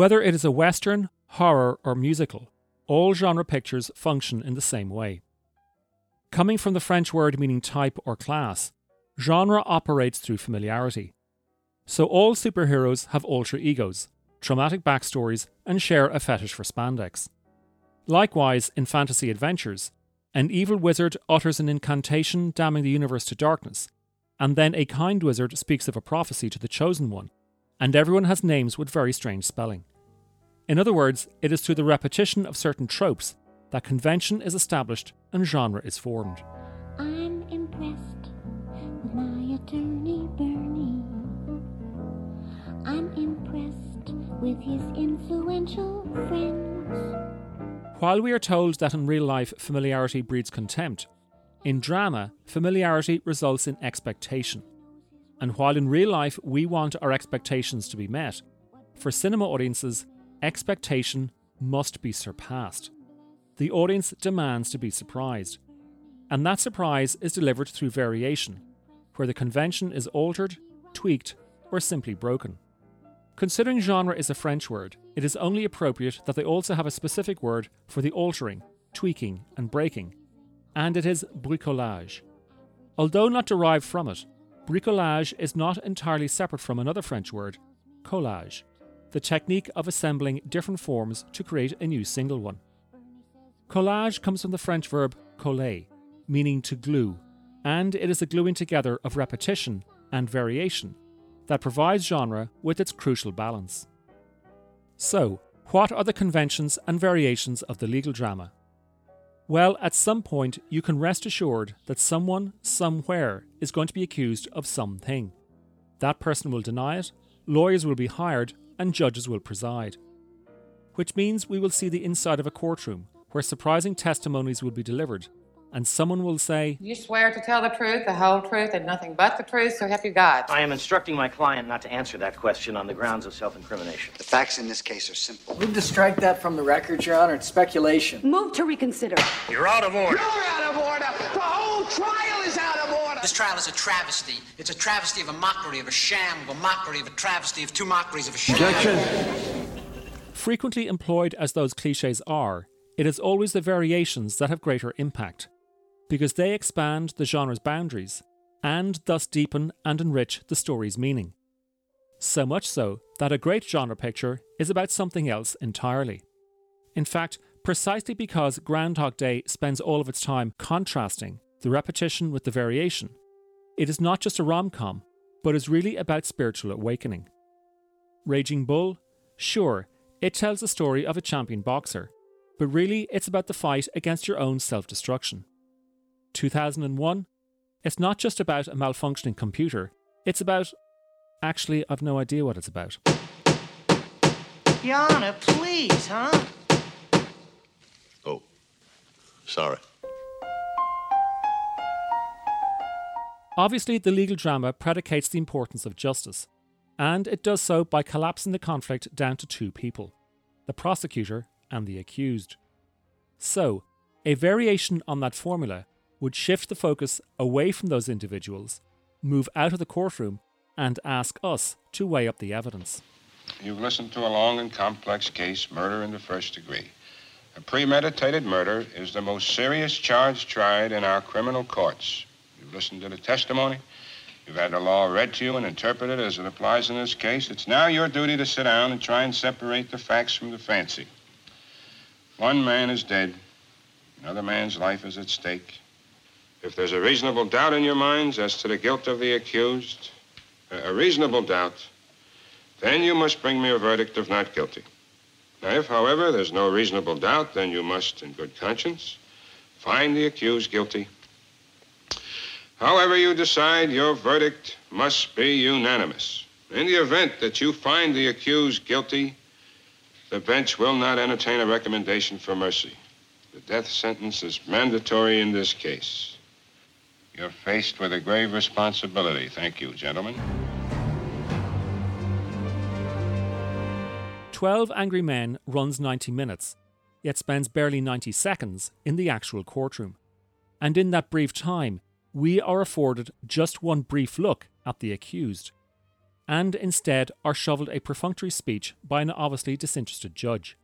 Whether it is a Western, horror, or musical, all genre pictures function in the same way. Coming from the French word meaning type or class, genre operates through familiarity. So all superheroes have alter egos, traumatic backstories, and share a fetish for spandex. Likewise, in fantasy adventures, an evil wizard utters an incantation damning the universe to darkness, and then a kind wizard speaks of a prophecy to the chosen one, and everyone has names with very strange spelling. In other words, it is through the repetition of certain tropes that convention is established and genre is formed. I'm impressed with my attorney Bernie. I'm impressed with his influential friends. While we are told that in real life familiarity breeds contempt, in drama, familiarity results in expectation. And while in real life we want our expectations to be met, for cinema audiences, expectation must be surpassed. The audience demands to be surprised. And that surprise is delivered through variation, where the convention is altered, tweaked, or simply broken. Considering genre is a French word, it is only appropriate that they also have a specific word for the altering, tweaking, and breaking, and it is bricolage. Although not derived from it, bricolage is not entirely separate from another French word, collage, the technique of assembling different forms to create a new single one. Collage comes from the French verb coller, meaning to glue, and it is a gluing together of repetition and variation that provides genre with its crucial balance. So, what are the conventions and variations of the legal drama? Well, at some point, you can rest assured that someone, somewhere, is going to be accused of something. That person will deny it, lawyers will be hired, and judges will preside. Which means we will see the inside of a courtroom, where surprising testimonies will be delivered and someone will say, You swear to tell the truth, the whole truth, and nothing but the truth, so help you God. I am instructing my client not to answer that question on the grounds of self incrimination. The facts in this case are simple. Move to strike that from the record, Your Honor. It's speculation. Move to reconsider. You're out of order. You're out of order. The whole trial is out of order. This trial is a travesty. It's a travesty of a mockery, of a sham, of a mockery, of a travesty, of two mockeries, of a sham. Objection. Frequently employed as those cliches are, it is always the variations that have greater impact because they expand the genre's boundaries and thus deepen and enrich the story's meaning. So much so that a great genre picture is about something else entirely. In fact, precisely because Groundhog Day spends all of its time contrasting the repetition with the variation, it is not just a rom com, but is really about spiritual awakening. Raging Bull, sure, it tells the story of a champion boxer, but really it's about the fight against your own self destruction. 2001, it's not just about a malfunctioning computer, it's about. Actually, I've no idea what it's about. Yana, please, huh? Oh, sorry. Obviously, the legal drama predicates the importance of justice, and it does so by collapsing the conflict down to two people the prosecutor and the accused. So, a variation on that formula would shift the focus away from those individuals, move out of the courtroom, and ask us to weigh up the evidence. You've listened to a long and complex case, murder in the first degree. A premeditated murder is the most serious charge tried in our criminal courts. You've listened to the testimony. You've had the law read to you and interpreted as it applies in this case. It's now your duty to sit down and try and separate the facts from the fancy. One man is dead. Another man's life is at stake. If there's a reasonable doubt in your minds as to the guilt of the accused, uh, a reasonable doubt, then you must bring me a verdict of not guilty. Now, if, however, there's no reasonable doubt, then you must, in good conscience, find the accused guilty. However you decide, your verdict must be unanimous. In the event that you find the accused guilty, the bench will not entertain a recommendation for mercy. The death sentence is mandatory in this case. You're faced with a grave responsibility. Thank you, gentlemen. 12 Angry Men runs 90 minutes, yet spends barely 90 seconds in the actual courtroom. And in that brief time, we are afforded just one brief look at the accused. and instead are shoveled a perfunctory speech by an obviously disinterested judge.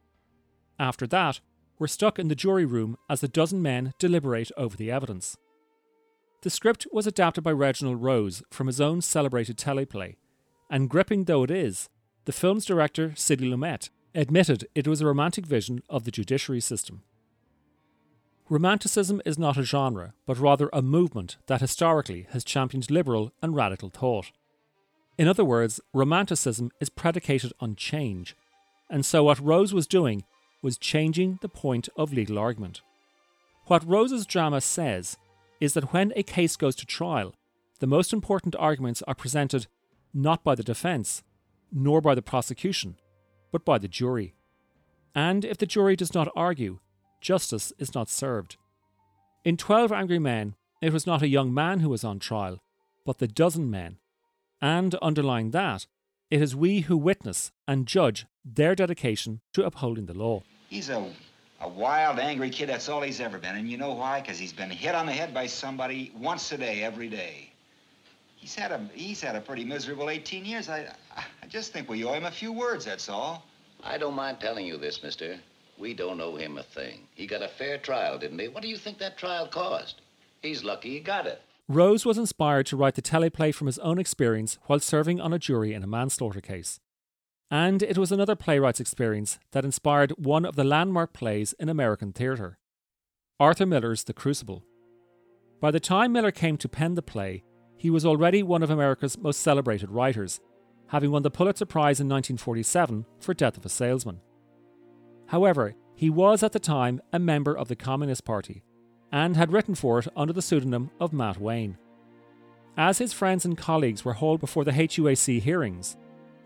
After that, we're stuck in the jury room as the dozen men deliberate over the evidence. The script was adapted by Reginald Rose from his own celebrated teleplay, and gripping though it is, the film's director, Sidney Lumet, admitted it was a romantic vision of the judiciary system. Romanticism is not a genre, but rather a movement that historically has championed liberal and radical thought. In other words, Romanticism is predicated on change, and so what Rose was doing was changing the point of legal argument. What Rose's drama says is that when a case goes to trial, the most important arguments are presented not by the defence, nor by the prosecution, but by the jury. And if the jury does not argue, justice is not served. In 12 Angry Men, it was not a young man who was on trial, but the dozen men. And underlying that, it is we who witness and judge their dedication to upholding the law. He's a, a wild, angry kid. That's all he's ever been. And you know why? Because he's been hit on the head by somebody once a day, every day. He's had a he's had a pretty miserable 18 years. I I just think we owe him a few words. That's all. I don't mind telling you this, mister. We don't owe him a thing. He got a fair trial, didn't he? What do you think that trial cost? He's lucky he got it. Rose was inspired to write the teleplay from his own experience while serving on a jury in a manslaughter case. And it was another playwright's experience that inspired one of the landmark plays in American theatre Arthur Miller's The Crucible. By the time Miller came to pen the play, he was already one of America's most celebrated writers, having won the Pulitzer Prize in 1947 for Death of a Salesman. However, he was at the time a member of the Communist Party and had written for it under the pseudonym of Matt Wayne. As his friends and colleagues were hauled before the HUAC hearings,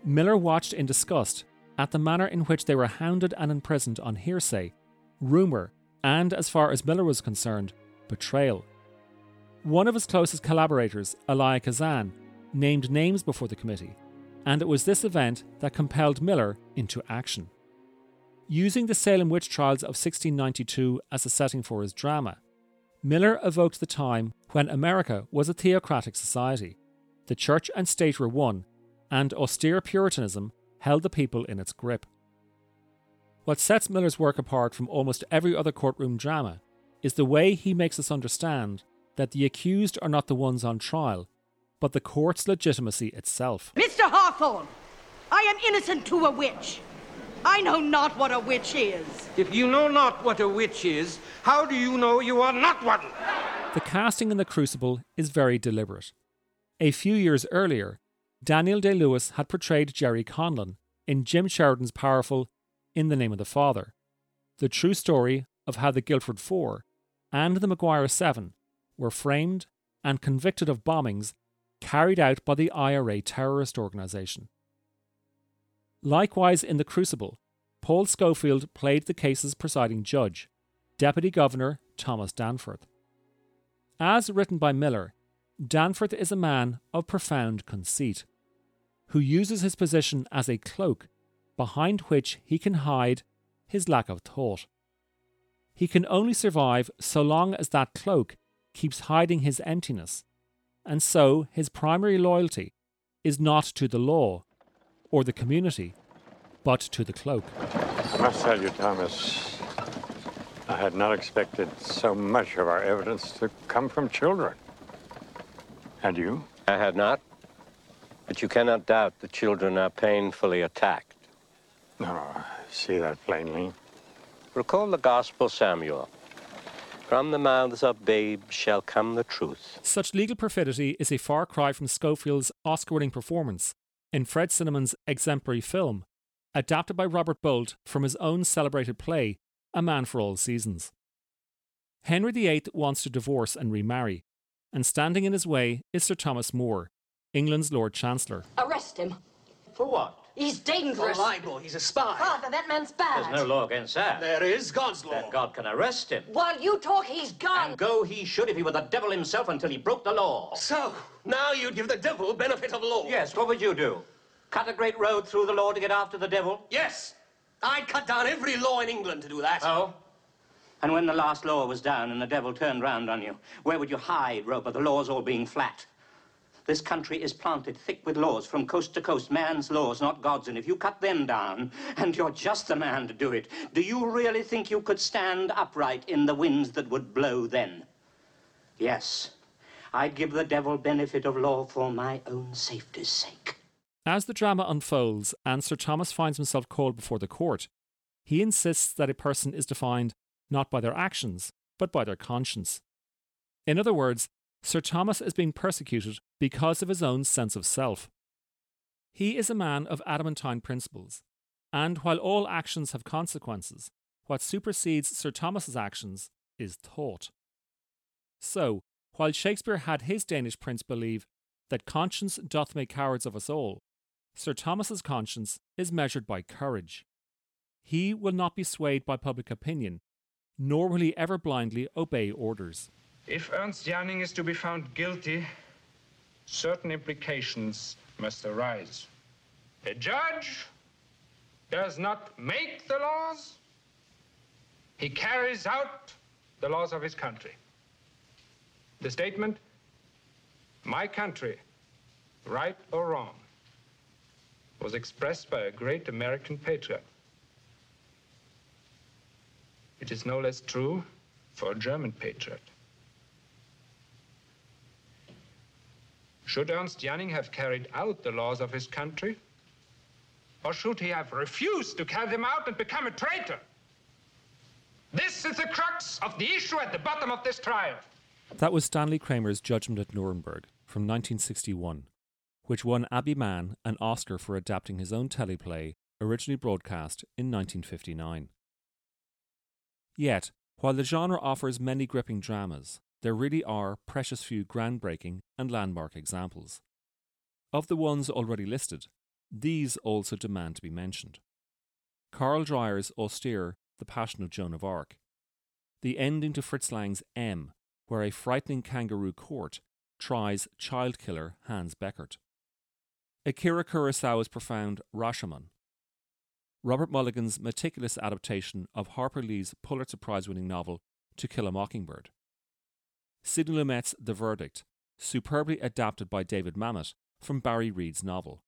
Miller watched in disgust at the manner in which they were hounded and imprisoned on hearsay, rumour, and, as far as Miller was concerned, betrayal. One of his closest collaborators, Elia Kazan, named names before the committee, and it was this event that compelled Miller into action. Using the Salem witch trials of 1692 as a setting for his drama, Miller evoked the time when America was a theocratic society. The church and state were one, and austere Puritanism held the people in its grip. What sets Miller's work apart from almost every other courtroom drama is the way he makes us understand that the accused are not the ones on trial, but the court's legitimacy itself. Mr. Hathorne, I am innocent to a witch. I know not what a witch is. If you know not what a witch is, how do you know you are not one? The casting in The Crucible is very deliberate. A few years earlier, Daniel Day Lewis had portrayed Gerry Conlon in Jim Sheridan's powerful In the Name of the Father, the true story of how the Guildford Four and the Maguire Seven were framed and convicted of bombings carried out by the IRA terrorist organisation. Likewise, in The Crucible, Paul Scofield played the case's presiding judge, Deputy Governor Thomas Danforth. As written by Miller, Danforth is a man of profound conceit, who uses his position as a cloak behind which he can hide his lack of thought. He can only survive so long as that cloak keeps hiding his emptiness, and so his primary loyalty is not to the law or the community, but to the cloak. I must tell you, Thomas, I had not expected so much of our evidence to come from children. And you? I had not. But you cannot doubt the children are painfully attacked. No, no, I see that plainly. Recall the Gospel, Samuel. From the mouths of babes shall come the truth. Such legal perfidy is a far cry from Scofield's Oscar winning performance in Fred Zinnemann's exemplary film, adapted by Robert Bolt from his own celebrated play, A Man for All Seasons. Henry VIII wants to divorce and remarry, and standing in his way is Sir Thomas More, England's Lord Chancellor. Arrest him. For what? He's dangerous. Oh, For libel. He's a spy. Father, that man's bad. There's no law against that. There is God's law. Then God can arrest him. While you talk, he's gone. And go he should if he were the devil himself until he broke the law. So, now you'd give the devil benefit of law. Yes, what would you do? Cut a great road through the law to get after the devil? Yes. I'd cut down every law in England to do that. Oh? And when the last law was down and the devil turned round on you, where would you hide, Roper, the laws all being flat? This country is planted thick with laws from coast to coast, man's laws, not God's. And if you cut them down, and you're just the man to do it, do you really think you could stand upright in the winds that would blow then? Yes, I'd give the devil benefit of law for my own safety's sake. As the drama unfolds and Sir Thomas finds himself called before the court, he insists that a person is defined not by their actions, but by their conscience. In other words, Sir Thomas is being persecuted because of his own sense of self. He is a man of adamantine principles, and while all actions have consequences, what supersedes Sir Thomas's actions is thought. So, while Shakespeare had his Danish prince believe that conscience doth make cowards of us all, Sir Thomas's conscience is measured by courage. He will not be swayed by public opinion, nor will he ever blindly obey orders. If Ernst Janning is to be found guilty, certain implications must arise. A judge does not make the laws, he carries out the laws of his country. The statement, my country, right or wrong, was expressed by a great American patriot. It is no less true for a German patriot. Should Ernst Janning have carried out the laws of his country? Or should he have refused to carry them out and become a traitor? This is the crux of the issue at the bottom of this trial. That was Stanley Kramer's Judgment at Nuremberg from 1961, which won Abby Mann an Oscar for adapting his own teleplay originally broadcast in 1959. Yet, while the genre offers many gripping dramas, there really are precious few groundbreaking and landmark examples. Of the ones already listed, these also demand to be mentioned. Carl Dreyer's austere The Passion of Joan of Arc, the ending to Fritz Lang's M, where a frightening kangaroo court tries child killer Hans Beckert. Akira Kurosawa's profound Rashomon. Robert Mulligan's meticulous adaptation of Harper Lee's Pulitzer Prize winning novel To Kill a Mockingbird. Sidney Lumet's The Verdict, superbly adapted by David Mamet from Barry Reed's novel.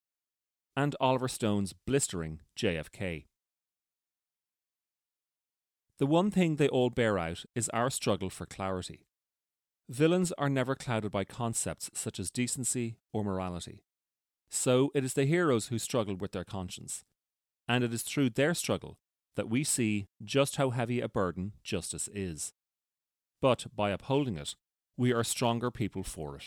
And Oliver Stone's blistering JFK. The one thing they all bear out is our struggle for clarity. Villains are never clouded by concepts such as decency or morality. So it is the heroes who struggle with their conscience, and it is through their struggle that we see just how heavy a burden justice is. But by upholding it, we are stronger people for it.